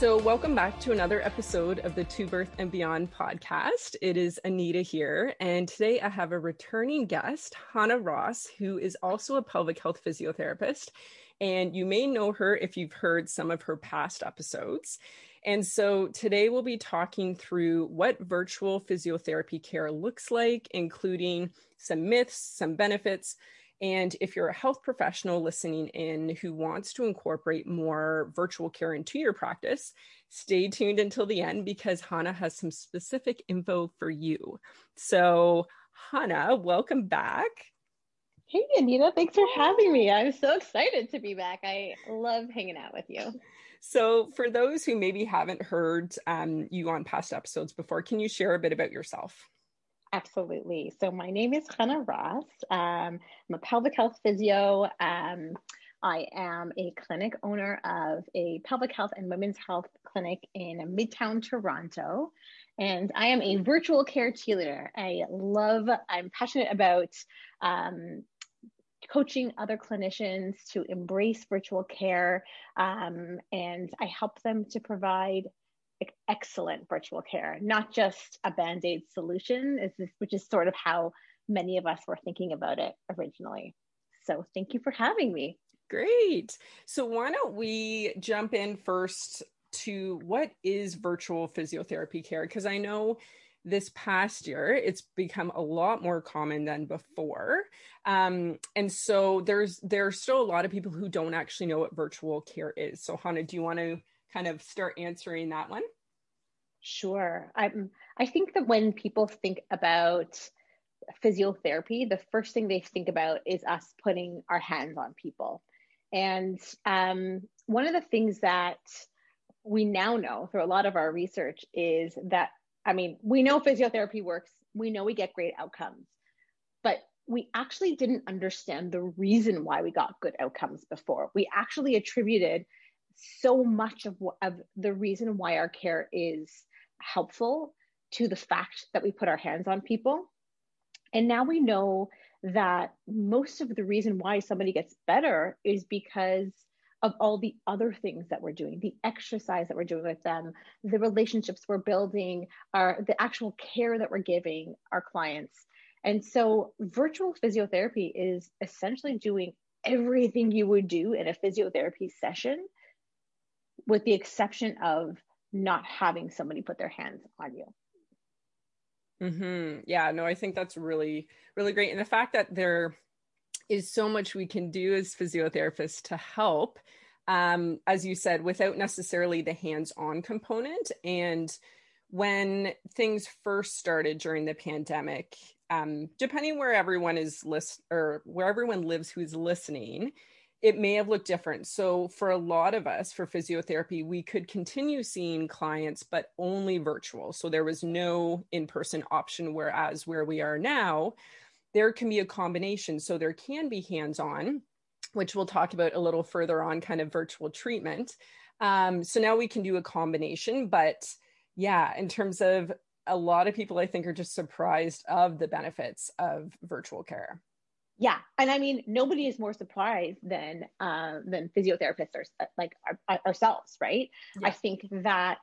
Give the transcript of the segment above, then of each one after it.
So, welcome back to another episode of the To Birth and Beyond podcast. It is Anita here, and today I have a returning guest, Hannah Ross, who is also a pelvic health physiotherapist. And you may know her if you've heard some of her past episodes. And so today we'll be talking through what virtual physiotherapy care looks like, including some myths, some benefits, and if you're a health professional listening in who wants to incorporate more virtual care into your practice, stay tuned until the end because Hannah has some specific info for you. So, Hannah, welcome back. Hey, Anita, thanks for having me. I'm so excited to be back. I love hanging out with you. So, for those who maybe haven't heard um, you on past episodes before, can you share a bit about yourself? Absolutely. So my name is Hannah Ross. Um, I'm a pelvic health physio. Um, I am a clinic owner of a pelvic health and women's health clinic in Midtown Toronto. And I am a virtual care cheerleader. I love, I'm passionate about um, coaching other clinicians to embrace virtual care. Um, and I help them to provide excellent virtual care, not just a band aid solution, which is sort of how many of us were thinking about it originally. So, thank you for having me. Great. So, why don't we jump in first to what is virtual physiotherapy care? Because I know this past year it's become a lot more common than before um, and so there's there's still a lot of people who don't actually know what virtual care is so hannah do you want to kind of start answering that one? Sure. I'm, I think that when people think about physiotherapy, the first thing they think about is us putting our hands on people. And um, one of the things that we now know through a lot of our research is that, I mean, we know physiotherapy works, we know we get great outcomes, but we actually didn't understand the reason why we got good outcomes before. We actually attributed so much of, of the reason why our care is helpful to the fact that we put our hands on people. And now we know that most of the reason why somebody gets better is because of all the other things that we're doing, the exercise that we're doing with them, the relationships we're building, our the actual care that we're giving our clients. And so virtual physiotherapy is essentially doing everything you would do in a physiotherapy session with the exception of not having somebody put their hands on you. Mm-hmm. Yeah, no, I think that's really, really great. And the fact that there is so much we can do as physiotherapists to help, um, as you said, without necessarily the hands on component. And when things first started during the pandemic, um, depending where everyone is list or where everyone lives who's listening, it may have looked different. So, for a lot of us for physiotherapy, we could continue seeing clients, but only virtual. So, there was no in person option. Whereas where we are now, there can be a combination. So, there can be hands on, which we'll talk about a little further on, kind of virtual treatment. Um, so, now we can do a combination. But yeah, in terms of a lot of people, I think, are just surprised of the benefits of virtual care yeah and i mean nobody is more surprised than uh, than physiotherapists or like our, ourselves right? Yeah. i think that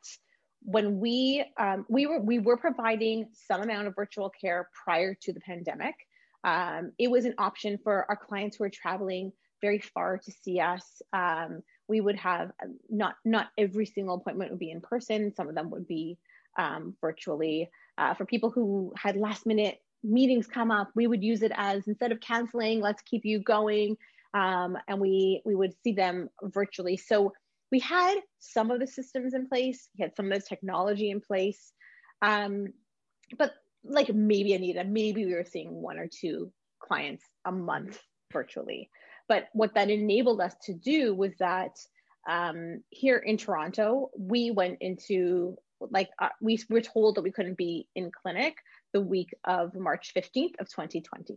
when we um, we were we were providing some amount of virtual care prior to the pandemic. Um, it was an option for our clients who are traveling very far to see us. Um, we would have not not every single appointment would be in person. Some of them would be um, virtually. Uh, for people who had last minute meetings come up, we would use it as instead of canceling, let's keep you going. Um, and we we would see them virtually. So we had some of the systems in place, we had some of the technology in place. Um, but like maybe Anita, maybe we were seeing one or two clients a month virtually. But what that enabled us to do was that um, here in Toronto, we went into like uh, we were told that we couldn't be in clinic the week of March 15th of 2020.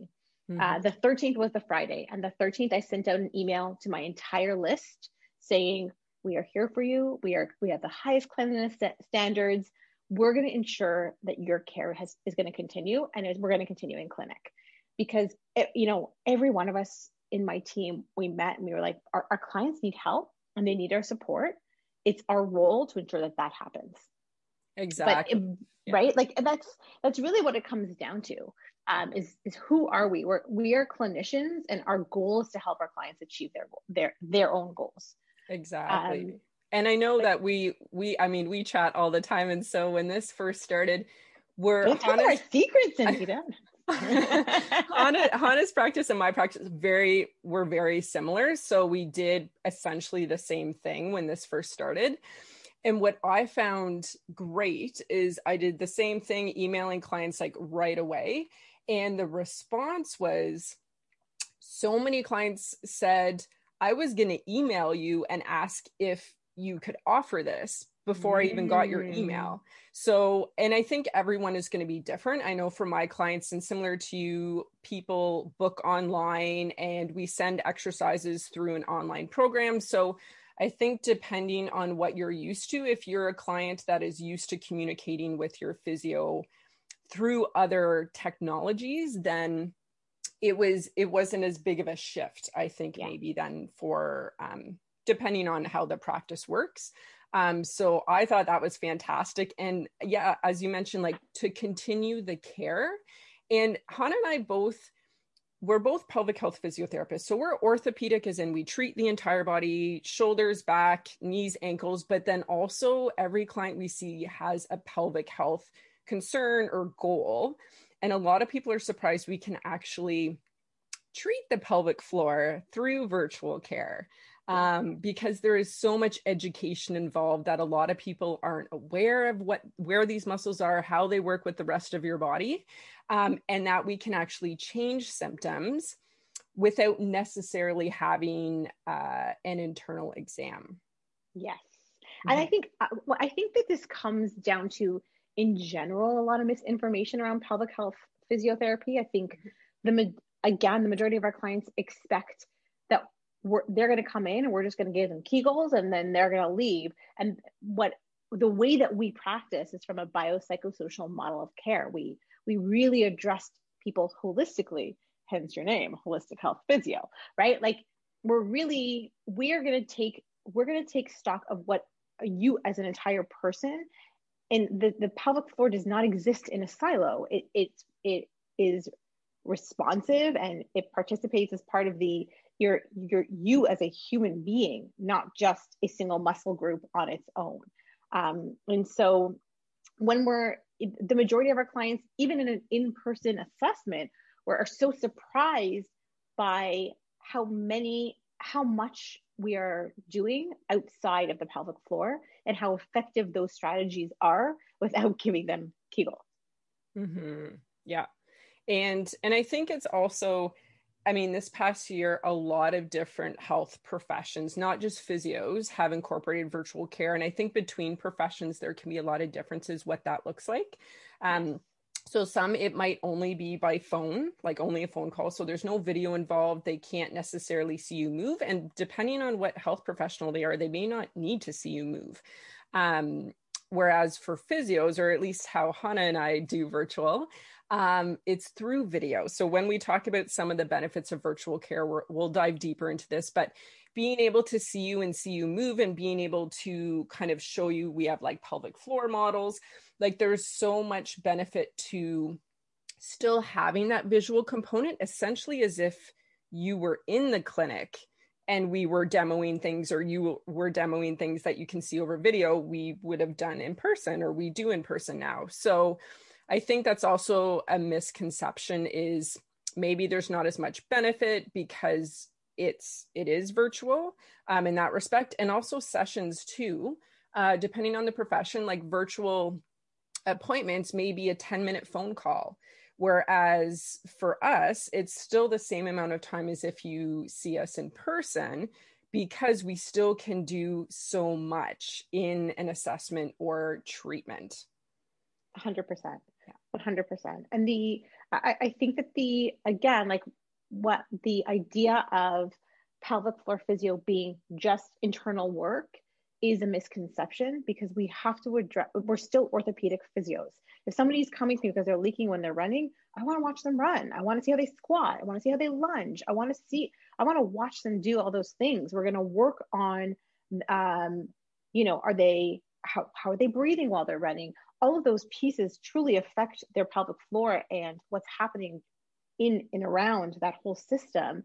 Uh, mm-hmm. Uh, the 13th was the Friday, and the 13th I sent out an email to my entire list saying, "We are here for you. We are we have the highest cleanliness standards. We're going to ensure that your care has is going to continue, and we're going to continue in clinic." Because it, you know, every one of us in my team, we met and we were like, our, our clients need help and they need our support. It's our role to ensure that that happens. Exactly. Yeah. Right. Like that's, that's really what it comes down to. Um, is, is who are we? We're, we are clinicians and our goal is to help our clients achieve their, their, their own goals. Exactly. Um, and I know that we, we, I mean, we chat all the time. And so when this first started, we're tell our secrets, Anita. Hannah, Hannah's practice and my practice very were very similar. So we did essentially the same thing when this first started. And what I found great is I did the same thing, emailing clients like right away. And the response was so many clients said, I was going to email you and ask if you could offer this before mm. I even got your email. Mm. So, and I think everyone is going to be different. I know for my clients, and similar to you, people book online and we send exercises through an online program. So, I think depending on what you're used to, if you're a client that is used to communicating with your physio through other technologies, then it was it wasn't as big of a shift i think yeah. maybe then for um, depending on how the practice works um, so I thought that was fantastic. And yeah, as you mentioned, like to continue the care. And Hannah and I both, we're both pelvic health physiotherapists. So we're orthopedic, as in we treat the entire body, shoulders, back, knees, ankles, but then also every client we see has a pelvic health concern or goal. And a lot of people are surprised we can actually treat the pelvic floor through virtual care um, because there is so much education involved that a lot of people aren't aware of what where these muscles are, how they work with the rest of your body, um, and that we can actually change symptoms without necessarily having uh, an internal exam. Yes, and I mm-hmm. think uh, well, I think that this comes down to in general a lot of misinformation around pelvic health physiotherapy. I think mm-hmm. the again the majority of our clients expect that we're, they're going to come in and we're just going to give them Kegels and then they're going to leave. And what the way that we practice is from a biopsychosocial model of care. We we really address people holistically, hence your name, holistic health physio, right? Like we're really we're going to take we're going to take stock of what you as an entire person and the, the pelvic floor does not exist in a silo. It it it is responsive and it participates as part of the you're you're you as a human being not just a single muscle group on its own. Um, and so when we're the majority of our clients even in an in-person assessment we are so surprised by how many how much we are doing outside of the pelvic floor and how effective those strategies are without giving them kegel mm-hmm. yeah. And and i think it's also I mean, this past year, a lot of different health professions, not just physios, have incorporated virtual care. And I think between professions, there can be a lot of differences what that looks like. Um, so some it might only be by phone, like only a phone call. So there's no video involved. They can't necessarily see you move. And depending on what health professional they are, they may not need to see you move. Um, whereas for physios, or at least how Hannah and I do virtual, um, it's through video. So when we talk about some of the benefits of virtual care, we will dive deeper into this. But being able to see you and see you move and being able to kind of show you, we have like pelvic floor models. Like there's so much benefit to still having that visual component, essentially as if you were in the clinic and we were demoing things or you were demoing things that you can see over video we would have done in person or we do in person now so I think that's also a misconception is maybe there's not as much benefit because it's it is virtual um, in that respect. And also sessions too uh, depending on the profession like virtual appointments may be a 10 minute phone call. Whereas for us it's still the same amount of time as if you see us in person because we still can do so much in an assessment or treatment. 100% yeah 100% and the I, I think that the again like what the idea of pelvic floor physio being just internal work is a misconception because we have to address we're still orthopedic physios. If somebody's coming to me because they're leaking when they're running i want to watch them run. I want to see how they squat. I want to see how they lunge. I want to see i want to watch them do all those things. We're going to work on um, you know are they how, how are they breathing while they're running? All of those pieces truly affect their pelvic floor and what's happening in and around that whole system.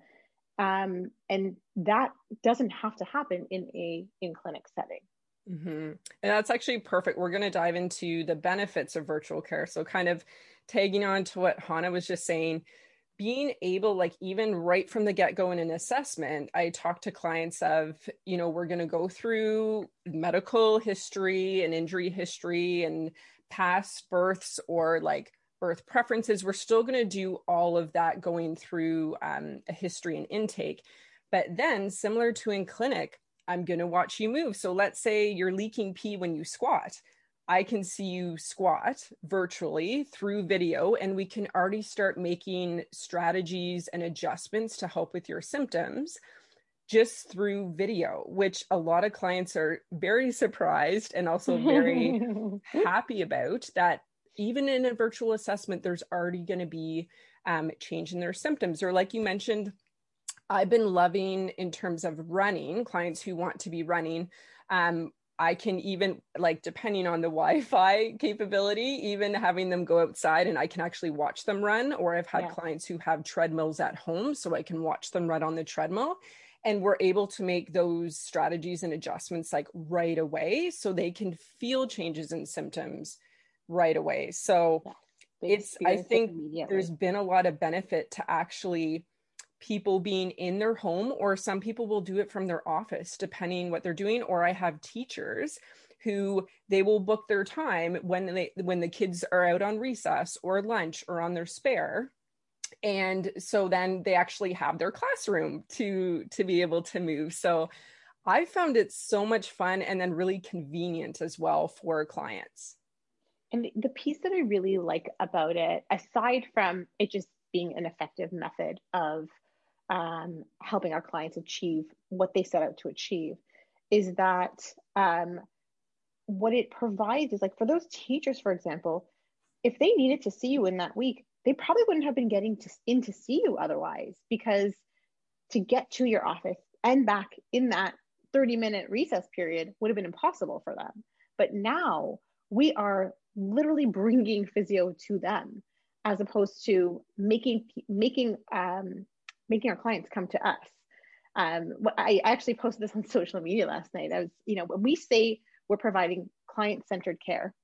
Um, and that doesn't have to happen in a in clinic setting. Mm-hmm. and that's actually perfect. We're going to dive into the benefits of virtual care. So kind of tagging on to what hannah was just saying being able like even right from the get-go in an assessment i talk to clients of you know we're going to go through medical history and injury history and past births or like birth preferences. We're still going to do all of that going through um, a history and intake. But then similar to in clinic i'm going to watch you move. So let's say you're leaking pee when you squat I can see you squat virtually through video, and we can already start making strategies and adjustments to help with your symptoms just through video, which a lot of clients are very surprised and also very happy about that even in a virtual assessment, there's already going to be um, change in their symptoms. Or, like you mentioned, I've been loving in terms of running, clients who want to be running. Um, I can even like depending on the Wi-Fi capability, even having them go outside and I can actually watch them run. Or I've had yeah. clients who have treadmills at home, so I can watch them run on the treadmill. And we're able to make those strategies and adjustments like right away so they can feel changes in symptoms right away. So yeah. it's I think there's been a lot of benefit to actually people being in their home or some people will do it from their office depending what they're doing. Or i have teachers who they will book their time when they when the kids are out on recess or lunch or on their spare. And so then they actually have their classroom to to be able to move. So i found it so much fun and then really convenient as well for clients. And the piece that i really like about it aside from it just being an effective method of um, helping our clients achieve what they set out to achieve is that um, what it provides is like for those teachers, for example, if they needed to see you in that week, they probably wouldn't have been getting to, in to see you otherwise because to get to your office and back in that 30 minute recess period would have been impossible for them. But now we are literally bringing physio to them as opposed to making making um, making our clients come to us. Um, I actually posted this on social media last night. I was, you know, when we say we're providing client-centered care,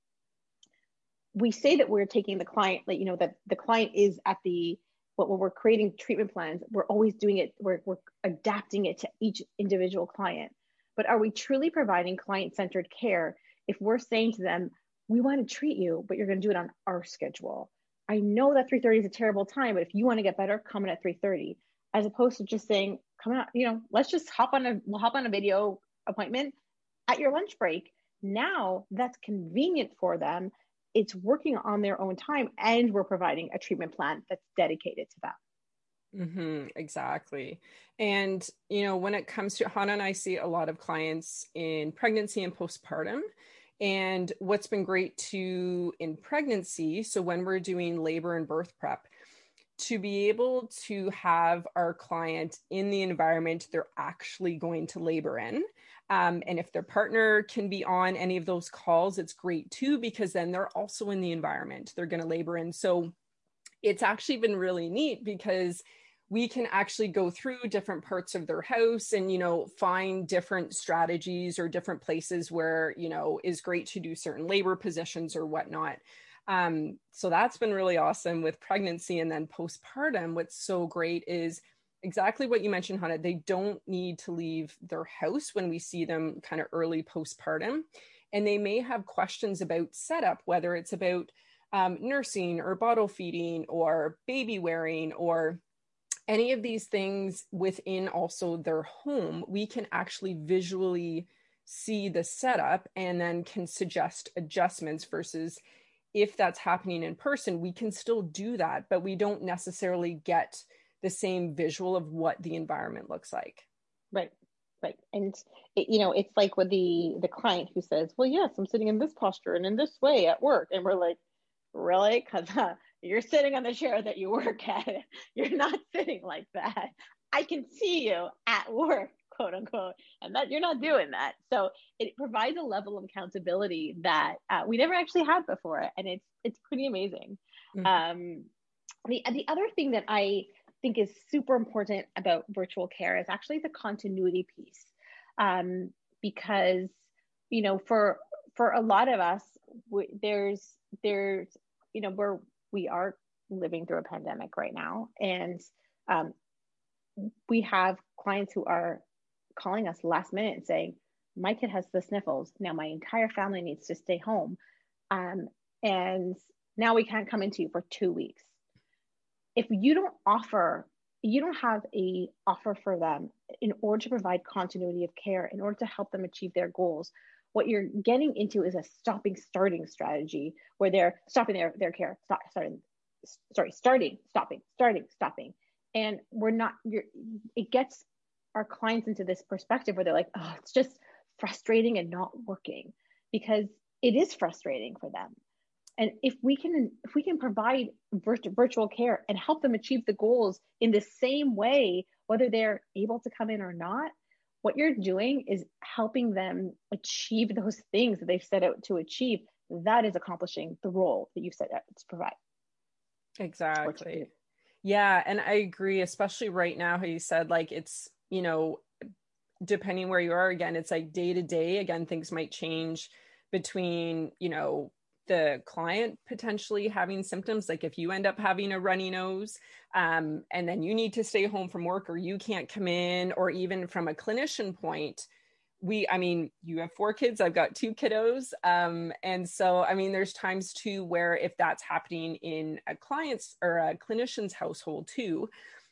we say that we're taking the client, like, you know, that the client is at the, when we're creating treatment plans, we're always doing it, we're, we're adapting it to each individual client. But are we truly providing client-centered care if we're saying to them, we want to treat you, but you're going to do it on our schedule? I know that 3:30 is a terrible time, but if you want to get better, come in at 3:30 as opposed to just saying, come out, you know, let's just hop on a we'll hop on a video appointment at your lunch break. Now that's convenient for them. It's working on their own time, and we're providing a treatment plan that's dedicated to them. Mm-hmm, exactly. And, you know, when it comes to Hannah and I see a lot of clients in pregnancy and postpartum. And what's been great too in pregnancy, so when we're doing labor and birth prep, to be able to have our client in the environment they're actually going to labor in. Um, and if their partner can be on any of those calls, it's great too, because then they're also in the environment they're going to labor in. So it's actually been really neat because we can actually go through different parts of their house and you know find different strategies or different places where you know is great to do certain labor positions or whatnot Um, so that's been really awesome with pregnancy and then postpartum. What's so great is exactly what you mentioned, Hannah. They don't need to leave their house when we see them kind of early postpartum. And they may have questions about setup, whether it's about um, nursing or bottle feeding or baby wearing or any of these things within also their home. We can actually visually see the setup and then can suggest adjustments versus if that's happening in person, we can still do that, but we don't necessarily get the same visual of what the environment looks like. Right. Right. And it, you know, it's like with the the client who says, "Well, yes, I'm sitting in this posture and in this way at work." And we're like, "Really? Cuz uh, you're sitting on the chair that you work at. You're not sitting like that. I can see you at work quote unquote, and that you're not doing that. So it provides a level of accountability that uh, we never actually had before, and it's it's pretty amazing. Mm-hmm. Um, the the other thing that I think is super important about virtual care is actually the continuity piece, um, because you know for for a lot of us, we, there's there's you know we're we are living through a pandemic right now, and um, we have clients who are calling us last minute and saying, my kid has the sniffles. Now my entire family needs to stay home. Um, and now we can't come into you for two weeks. If you don't offer, you don't have a offer for them in order to provide continuity of care, in order to help them achieve their goals, what you're getting into is a stopping starting strategy where they're stopping their, their care, stop, starting, sorry, starting, stopping, starting, stopping. And we're not, you're, it gets our clients into this perspective where they're like, oh, it's just frustrating and not working because it is frustrating for them. And if we can if we can provide virtual care and help them achieve the goals in the same way, whether they're able to come in or not, what you're doing is helping them achieve those things that they've set out to achieve. That is accomplishing the role that you set out to provide. Exactly. Yeah, and I agree, especially right now, how you said like it's you know, depending where you are, again, it's like day to day. Again, things might change between, you know, the client potentially having symptoms like if you end up having a runny nose um, and then you need to stay home from work or you can't come in or even from a clinician point we i mean you have four kids i've got two kiddos um, and so i mean there's times too where if that's happening in a client's or a clinician's household too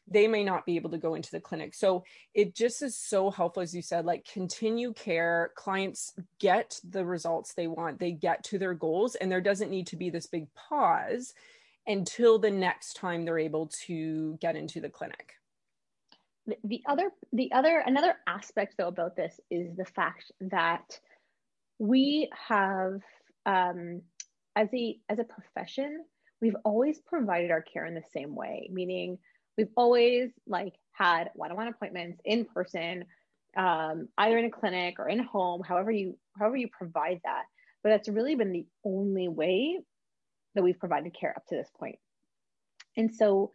they may not be able to go into the clinic. So it just is so helpful, as you said, like continue care. Clients get the results they want, they get to their goals, and there doesn't need to be this big pause until the next time they're able to get into the clinic. The other, the other, another aspect though about this is the fact that we have, um, as a as a profession, we've always provided our care in the same way, meaning we've always like had one-on-one appointments in person um, either in a clinic or in home however you however you provide that. But that's really been the only way that we've provided care up to this point. And so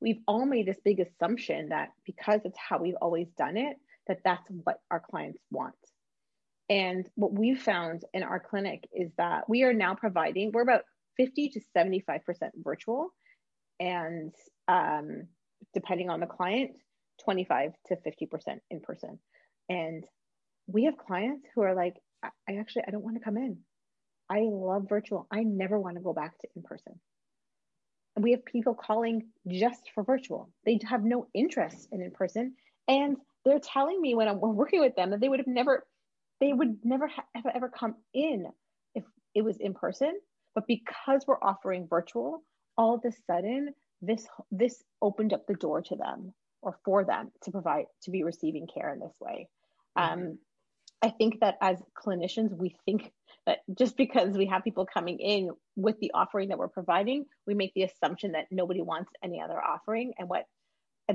we've all made this big assumption that because it's how we've always done it that that's what our clients want. And what we've found in our clinic is that we are now providing we're about 50 to 75% virtual and um, depending on the client, 25 to 50% in person. And we have clients who are like, I, actually, I don't want to come in. I love virtual. I never want to go back to in person. And we have people calling just for virtual. They have no interest in in person. And they're telling me when I'm working with them that they would have never, they would never have ever come in if it was in person. But because we're offering virtual, all of a sudden this this opened up the door to them or for them to provide to be receiving care in this way mm-hmm. um, i think that as clinicians we think that just because we have people coming in with the offering that we're providing we make the assumption that nobody wants any other offering and what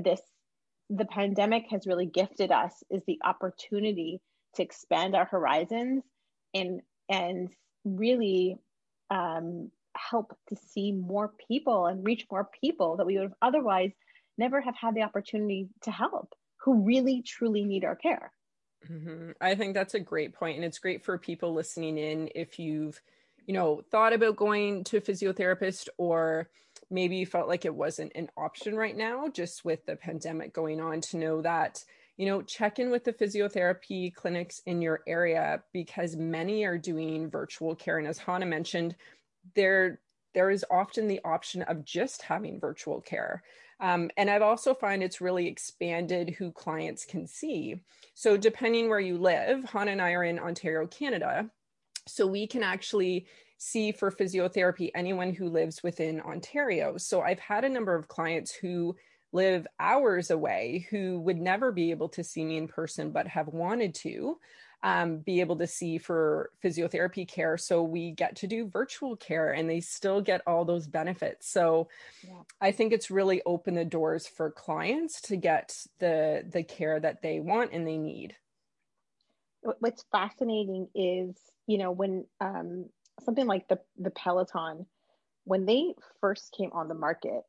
this the pandemic has really gifted us is the opportunity to expand our horizons and and really um, help to see more people and reach more people that we would have otherwise never have had the opportunity to help who really truly need our care. Mm-hmm. I think that's a great point, and it's great for people listening in if you've you know, thought about going to a physiotherapist or maybe you felt like it wasn't an option right now, just with the pandemic going on, to know that, you know, check in with the physiotherapy clinics in your area because many are doing virtual care. And as Hannah mentioned, there there is often the option of just having virtual care. Um, and I've also find it's really expanded who clients can see. So depending where you live, Hannah and I are in Ontario, Canada. So we can actually see for physiotherapy anyone who lives within Ontario. So I've had a number of clients who live hours away who would never be able to see me in person but have wanted to um, be able to see for physiotherapy care. So we get to do virtual care and they still get all those benefits. So yeah. I think it's really opened the doors for clients to get the the care that they want and they need. What's fascinating is, you know, when um, something like the the Peloton, when they first came on the market,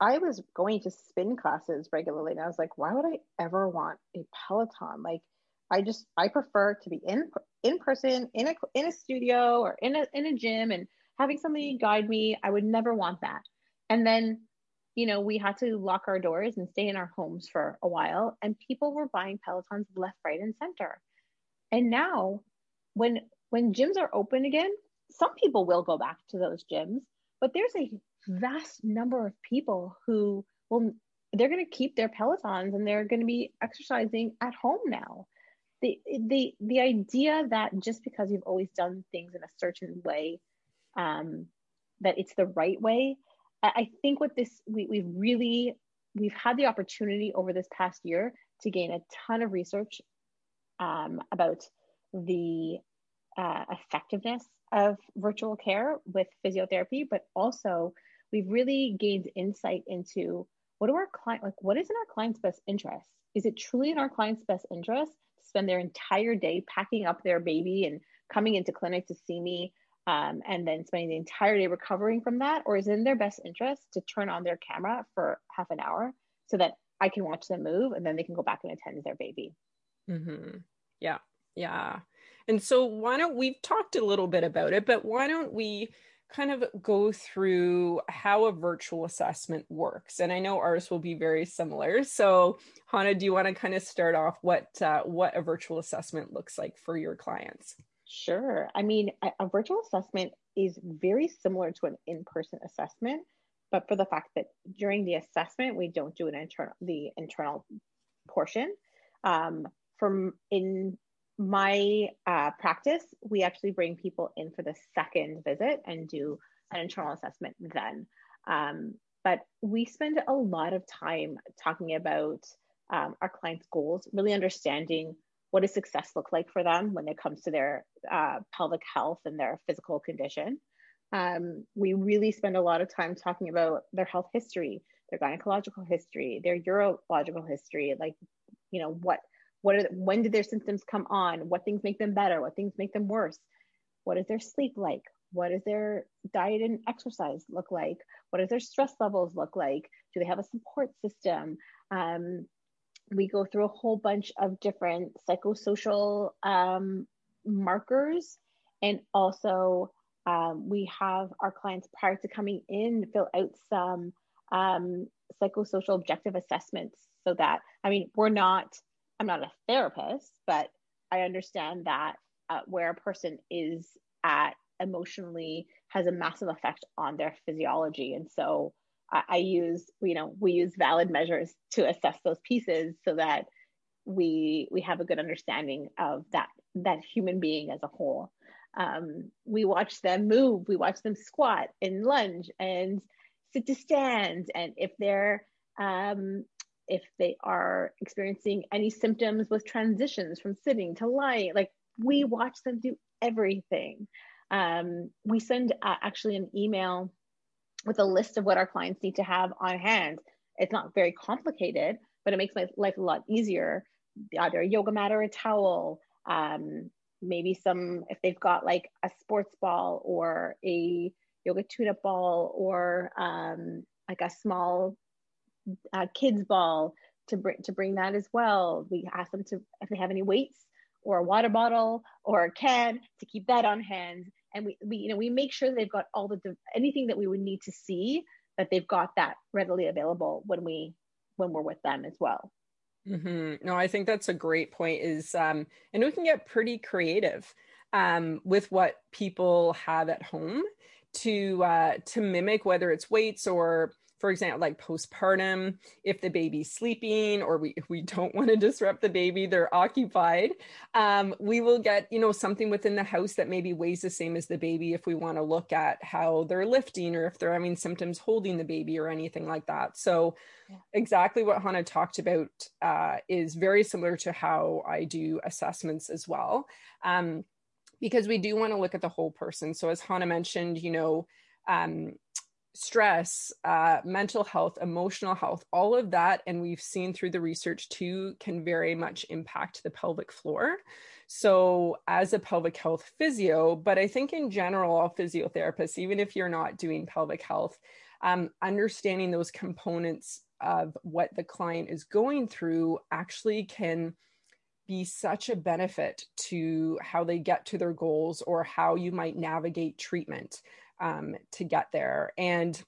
I was going to spin classes regularly, and I was like, why would I ever want a Peloton? Like, I just I prefer to be in in person in a in a studio or in a in a gym and having somebody guide me. I would never want that. And then, you know, we had to lock our doors and stay in our homes for a while, and people were buying Pelotons left, right, and center. And now, when when gyms are open again, some people will go back to those gyms, but there's a vast number of people who will they're going to keep their pelotons and they're going to be exercising at home now. The the the idea that just because you've always done things in a certain way um, that it's the right way i think what this we, we've really we've had the opportunity over this past year to gain a ton of research um, about the uh, effectiveness of virtual care with physiotherapy, but also we've really gained insight into what do our client like what is in our client's best interest? Is it truly in our client's best interest to spend their entire day packing up their baby and coming into clinic to see me um, and then spending the entire day recovering from that? Or is it in their best interest to turn on their camera for half an hour so that I can watch them move and then they can go back and attend their baby? Mm-hmm. Yeah. Yeah. And so, why don't we've talked a little bit about it, but why don't we kind of go through how a virtual assessment works? And I know ours will be very similar. So, Hannah, do you want to kind of start off what uh, what a virtual assessment looks like for your clients? Sure. I mean, a, a virtual assessment is very similar to an in-person assessment, but for the fact that during the assessment we don't do an internal the internal portion. Um, from in my uh, practice, we actually bring people in for the second visit and do an internal assessment then. Um, but we spend a lot of time talking about um, our clients' goals, really understanding what does success look like for them when it comes to their uh, pelvic health and their physical condition. Um, we really spend a lot of time talking about their health history, their gynecological history, their urological history, like, you know, what what are when did their symptoms come on? What things make them better? What things make them worse? What is their sleep like? What does their diet and exercise look like? What does their stress levels look like? Do they have a support system? Um, we go through a whole bunch of different psychosocial um, markers. And also um, we have our clients prior to coming in fill out some um, psychosocial objective assessments so that i mean we're not I'm not a therapist, but I understand that uh, where a person is at emotionally has a massive effect on their physiology. And so I, I use, you know, we use valid measures to assess those pieces so that we we have a good understanding of that that human being as a whole. Um, we watch them move, we watch them squat and lunge and sit to stand, and if they're um, if they are experiencing any symptoms with transitions from sitting to lying like we watch them do everything. Um, we send uh, actually an email with a list of what our clients need to have on hand. It's not very complicated but it makes my life a lot easier. Either a yoga mat or a towel um, maybe some if they've got like a sports ball or a yoga tune-up ball or um, like a small uh, kids ball to bring to bring that as well. We ask them to if they have any weights or a water bottle or a can to keep that on hand and we, we you know we make sure they've got all the anything that we would need to see that they've got that readily available when we when we're with them as well mm-hmm. no i think that's a great point is um and we can get pretty creative um with what people have at home to uh to mimic whether it's weights or for example, like postpartum, if the baby's sleeping or we, if we don't want to disrupt the baby, they're occupied, um, we will get, you know, something within the house that maybe weighs the same as the baby if we want to look at how they're lifting or if they're having symptoms holding the baby or anything like that. So yeah. exactly what Hannah talked about uh, is very similar to how I do assessments as well. Um, because we do want to look at the whole person. So as Hannah mentioned, you know, um, stress, uh, mental health, emotional health, all of that, and we've seen through the research too, can very much impact the pelvic floor. So, as a pelvic health physio, but I think in general, all physiotherapists, even if you're not doing pelvic health, um, understanding those components of what the client is going through actually can be such a benefit to how they get to their goals or how you might navigate treatment um, to get there. And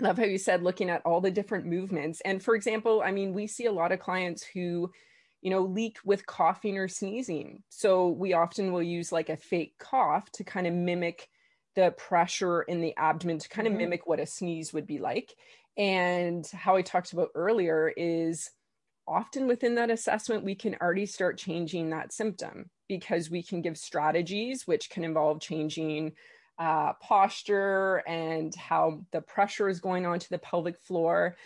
love how you said looking at all the different movements. And for example, I mean, we see a lot of clients who, you know, leak with coughing or sneezing. So we often will use like a fake cough to kind of mimic the pressure in the abdomen to kind of mm-hmm. mimic what a sneeze would be like. And how I talked about earlier is often within that assessment, we can already start changing that symptom because we can give strategies which can involve changing uh, posture and how the pressure is going on to the pelvic floor.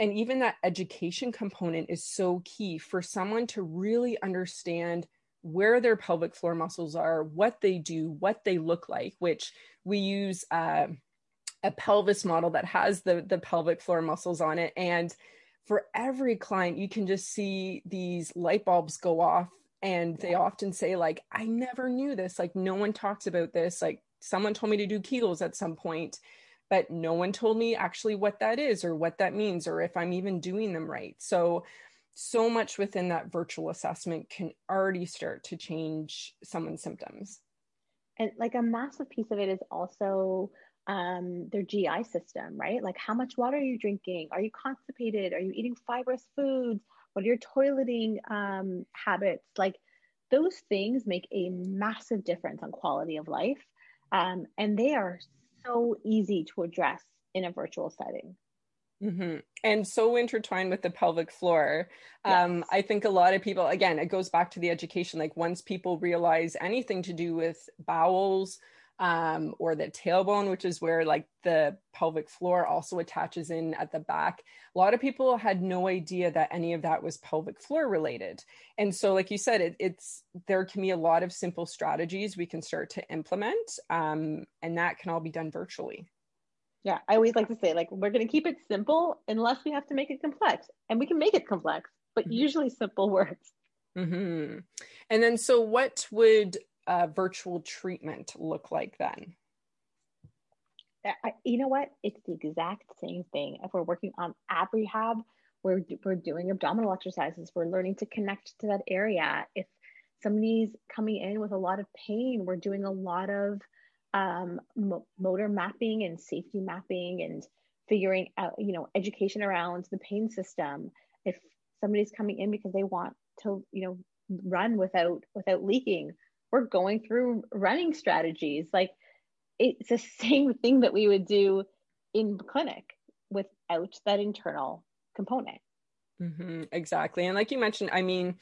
And even that education component is so key for someone to really understand where their pelvic floor muscles are, what they do, what they look like, which we use uh, a pelvis model that has the, the pelvic floor muscles on it. And for every client, you can just see these light bulbs go off. And they often say, like, I never knew this. Like, no one talks about this. Like, someone told me to do Kegels at some point, but no one told me actually what that is or what that means or if I'm even doing them right. So, so much within that virtual assessment can already start to change someone's symptoms. And like a massive piece of it is also um, their GI system, right? Like how much water are you drinking? Are you constipated? Are you eating fibrous foods? What are your toileting um, habits? Like those things make a massive difference on quality of life. Um, and they are so easy to address in a virtual setting. Mm-hmm. And so intertwined with the pelvic floor. Um, yes. I think a lot of people, again, it goes back to the education. Like once people realize anything to do with bowels, um, or the tailbone, which is where like the pelvic floor also attaches in at the back. A lot of people had no idea that any of that was pelvic floor related. And so, like you said, it, it's there can be a lot of simple strategies we can start to implement, um, and that can all be done virtually. Yeah, I always like to say, like, we're going to keep it simple unless we have to make it complex, and we can make it complex, but mm-hmm. usually simple works. Mm-hmm. And then, so what would uh, virtual treatment look like then? You know what? It's the exact same thing. If we're working on ab rehab, we're, we're doing abdominal exercises. We're learning to connect to that area. If somebody's coming in with a lot of pain, we're doing a lot of um, mo- motor mapping and safety mapping and figuring out, you know, education around the pain system. If somebody's coming in because they want to, you know, run without without leaking, we're going through running strategies. Like it's the same thing that we would do in clinic without that internal component. Mm-hmm, exactly. And like you mentioned, I mean,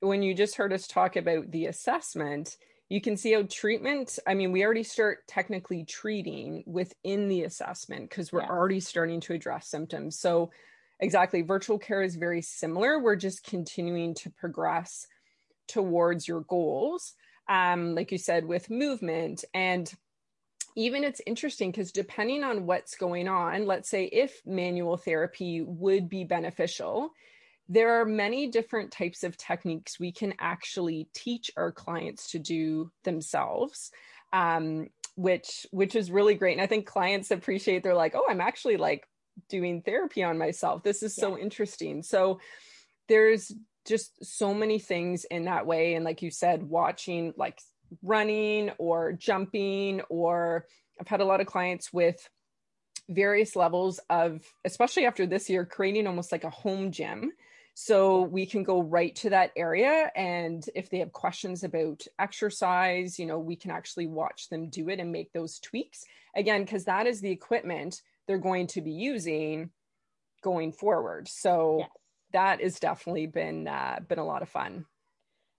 when you just heard us talk about the assessment, you can see how treatment, I mean, we already start technically treating within the assessment because we're yeah. already starting to address symptoms. So, exactly, virtual care is very similar. We're just continuing to progress towards your goals um, like you said, with movement. And even it's interesting because depending on what's going on, let's say if manual therapy would be beneficial, there are many different types of techniques we can actually teach our clients to do themselves. Um, which which is really great and i think clients appreciate they're like oh i'm actually like doing therapy on myself this is so interesting so there's just so many things in that way and like you said watching like running or jumping, or I've had a lot of clients with various levels of, especially after this year, creating almost like a home gym. So we can go right to that area. And if they have questions about exercise, you know, we can actually watch them do it and make those tweaks. Again, because that is the equipment they're going to be using going forward. So yes. That has definitely been uh, been a lot of fun.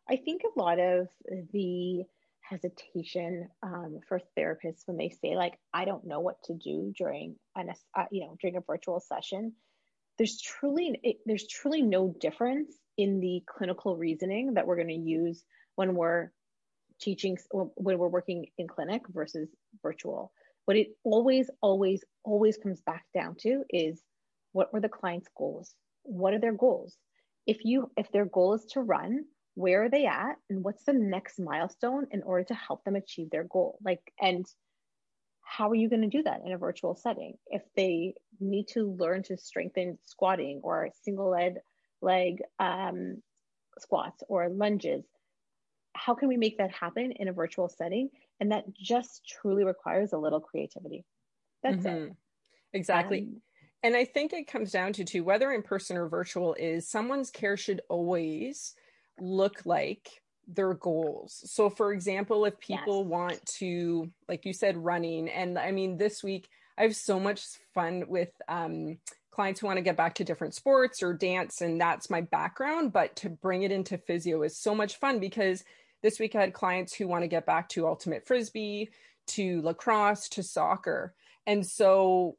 I think a lot of the hesitation um, for therapists when they say like i don't know what to do during an uh, you know during a virtual session there's truly it, there's truly no difference in the clinical reasoning that we're going to use when we're teaching when we're working in clinic versus virtual what it always always always comes back down to is what were the client's goals what are their goals? If you if their goal is to run where are they at? And what's the next milestone in order to help them achieve their goal? Like and how are you going to do that in a virtual setting? If they need to learn to strengthen squatting or single leg leg um, squats or lunges how can we make that happen in a virtual setting? And that just truly requires a little creativity. That's mm-hmm. it exactly. Um, and i think it comes down to too whether in person or virtual is someone's care should always look like their goals. So, for example, if people yes. want to, like you said, running, and I mean, this week I have so much fun with um, clients who want to get back to different sports or dance, and that's my background. But to bring it into physio is so much fun because this week I had clients who want to get back to ultimate frisbee, to lacrosse, to soccer. And so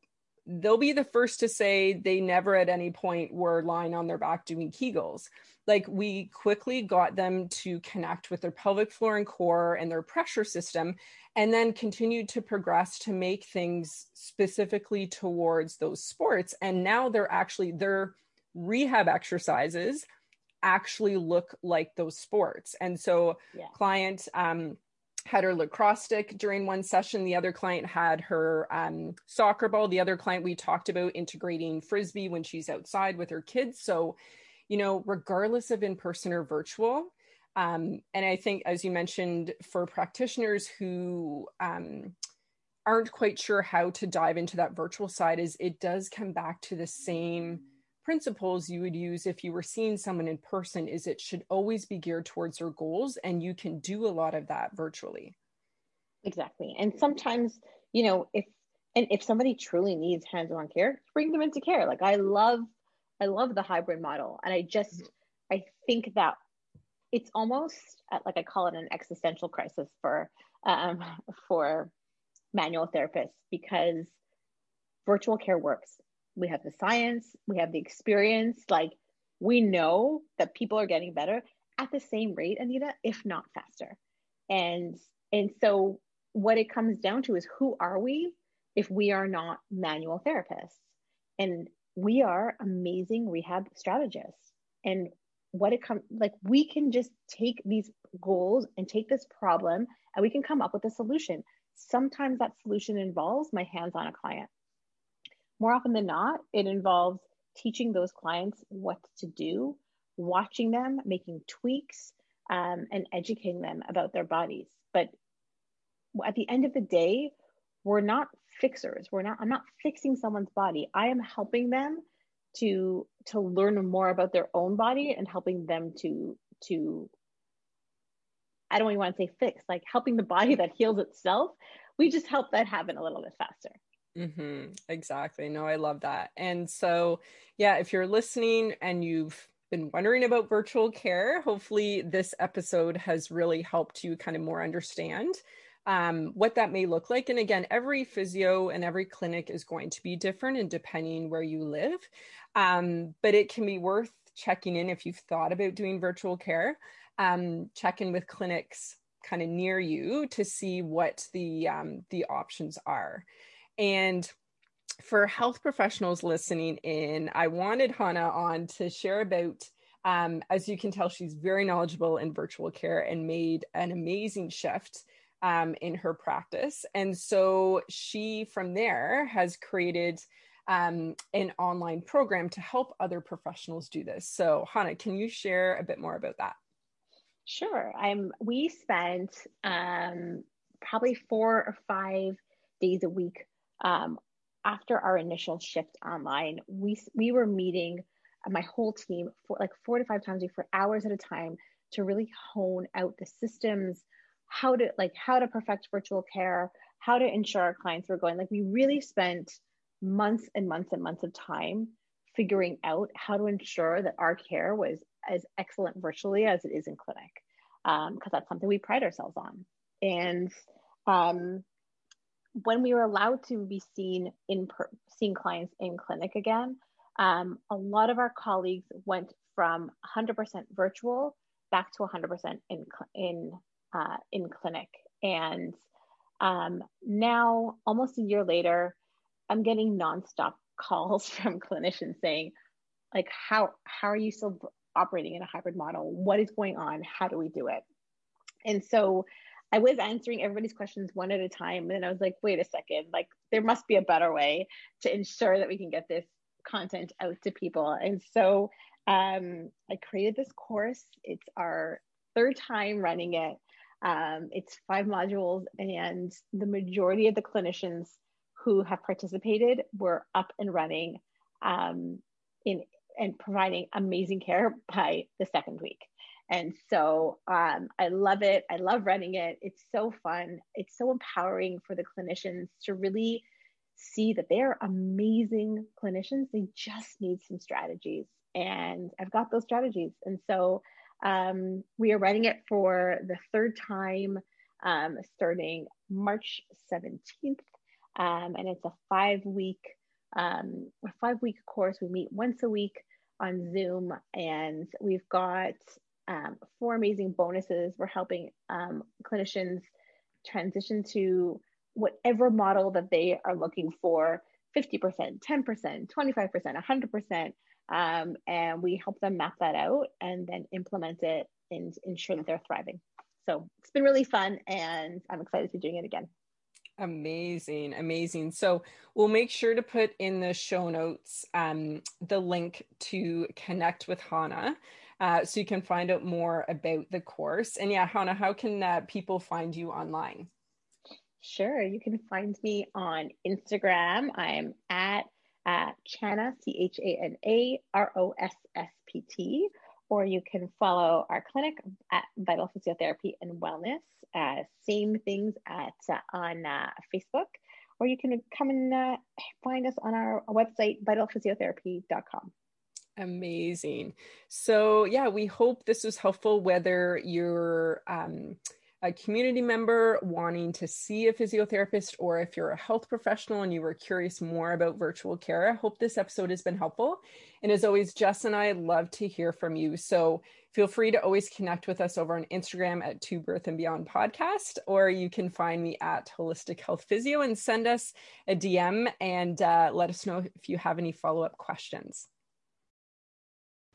they'll be the first to say they never at any point were lying on their back doing Kegels. Like we quickly got them to connect with their pelvic floor and core and their pressure system, and then continued to progress to make things specifically towards those sports. And now they're actually, their rehab exercises actually look like those sports. And so, yeah. client, um, had her lacrosse stick during one session. The other client had her um, soccer ball. The other client, we talked about integrating frisbee when she's outside with her kids. So, you know, regardless of in person or virtual. Um, and I think, as you mentioned, for practitioners who um, aren't quite sure how to dive into that virtual side, is it does come back to the same principles you would use if you were seeing someone in person is it should always be geared towards their goals and you can do a lot of that virtually. Exactly. And sometimes you know if and if somebody truly needs hands-on care bring them into care. Like i love i love the hybrid model. And i just mm-hmm. i think that it's almost uh, like i call it an existential crisis for um, for manual therapists because virtual care works we have the science, we have the experience. Like we know that people are getting better at the same rate, Anita, if not faster. And and so what it comes down to is who are we if we are not manual therapists? And we are amazing rehab strategists. And what it comes like we can just take these goals and take this problem and we can come up with a solution. Sometimes that solution involves my hands on a client more often than not, it involves teaching those clients what to do, watching them, making tweaks, um, and educating them about their bodies. But at the end of the day, we're not fixers. We're not. I'm not fixing someone's body. I am helping them to to learn more about their own body and helping them to to I don't even want to say fix, like helping the body that heals itself. We just help that happen a little bit faster. Mm-hmm. Exactly. No, I love that. And so, yeah, if you're listening and you've been wondering about virtual care, hopefully this episode has really helped you kind of more understand um, what that may look like. And again, every physio and every clinic is going to be different and depending where you live. Um, but it can be worth checking in if you've thought about doing virtual care. Um, check in with clinics kind of near you to see what the um, the options are. And for health professionals listening in, I wanted Hannah on to share about. Um, as you can tell, she's very knowledgeable in virtual care and made an amazing shift um, in her practice. And so she, from there, has created um, an online program to help other professionals do this. So, Hannah, can you share a bit more about that? Sure. I'm. We spent um, probably four or five days a week um, after our initial shift online. We we were meeting my whole team for like four to five times a week for hours at a time to really hone out the systems, how to like how to perfect virtual care, how to ensure our clients were going. Like we really spent months and months and months of time figuring out how to ensure that our care was as excellent virtually as it is in clinic, because um, that's something we pride ourselves on. And um, when we were allowed to be seen in per- seeing clients in clinic again, um, a lot of our colleagues went from 100% virtual back to 100% in in uh, in clinic. And um, now, almost a year later, I'm getting nonstop calls from clinicians saying, like, how how are you still operating in a hybrid model? What is going on? How do we do it? And so I was answering everybody's questions one at a time. And I was like, wait a second, like there must be a better way to ensure that we can get this content out to people. And so um, I created this course. It's our third time running it. Um, it's five modules, and the majority of the clinicians who have participated were up and running um, in and providing amazing care by the second week. And so um, I love it. I love running it. It's so fun. It's so empowering for the clinicians to really see that they're amazing clinicians. They just need some strategies. And I've got those strategies. And so um, we are running it for the third time um, starting March 17th. Um, and it's a five week um, a five week course. We meet once a week on Zoom, and we've got um, four amazing bonuses. We're helping um, clinicians transition to whatever model that they are looking for 50%, 10%, 25%, 100%. Um, and we help them map that out and then implement it and ensure that they're thriving. So it's been really fun and I'm excited to be doing it again. Amazing, amazing. So we'll make sure to put in the show notes um, the link to connect with Hannah uh, so you can find out more about the course. And yeah, Hannah, how can uh, people find you online? Sure, you can find me on Instagram. I'm at uh, Chana, C H A N A R O S S P T, or you can follow our clinic at Vital Physiotherapy and Wellness. Uh, same things at uh, on uh, Facebook, or you can come and uh, find us on our website, vitalphysiotherapy.com. Amazing. So, yeah, we hope this was helpful, whether you're um, a community member wanting to see a physiotherapist or if you're a health professional and you were curious more about virtual care. I hope this episode has been helpful. And as always, Jess and I love to hear from you. So, feel free to always connect with us over on Instagram at To Birth and Beyond Podcast, or you can find me at Holistic Health Physio and send us a DM and uh, let us know if you have any follow up questions.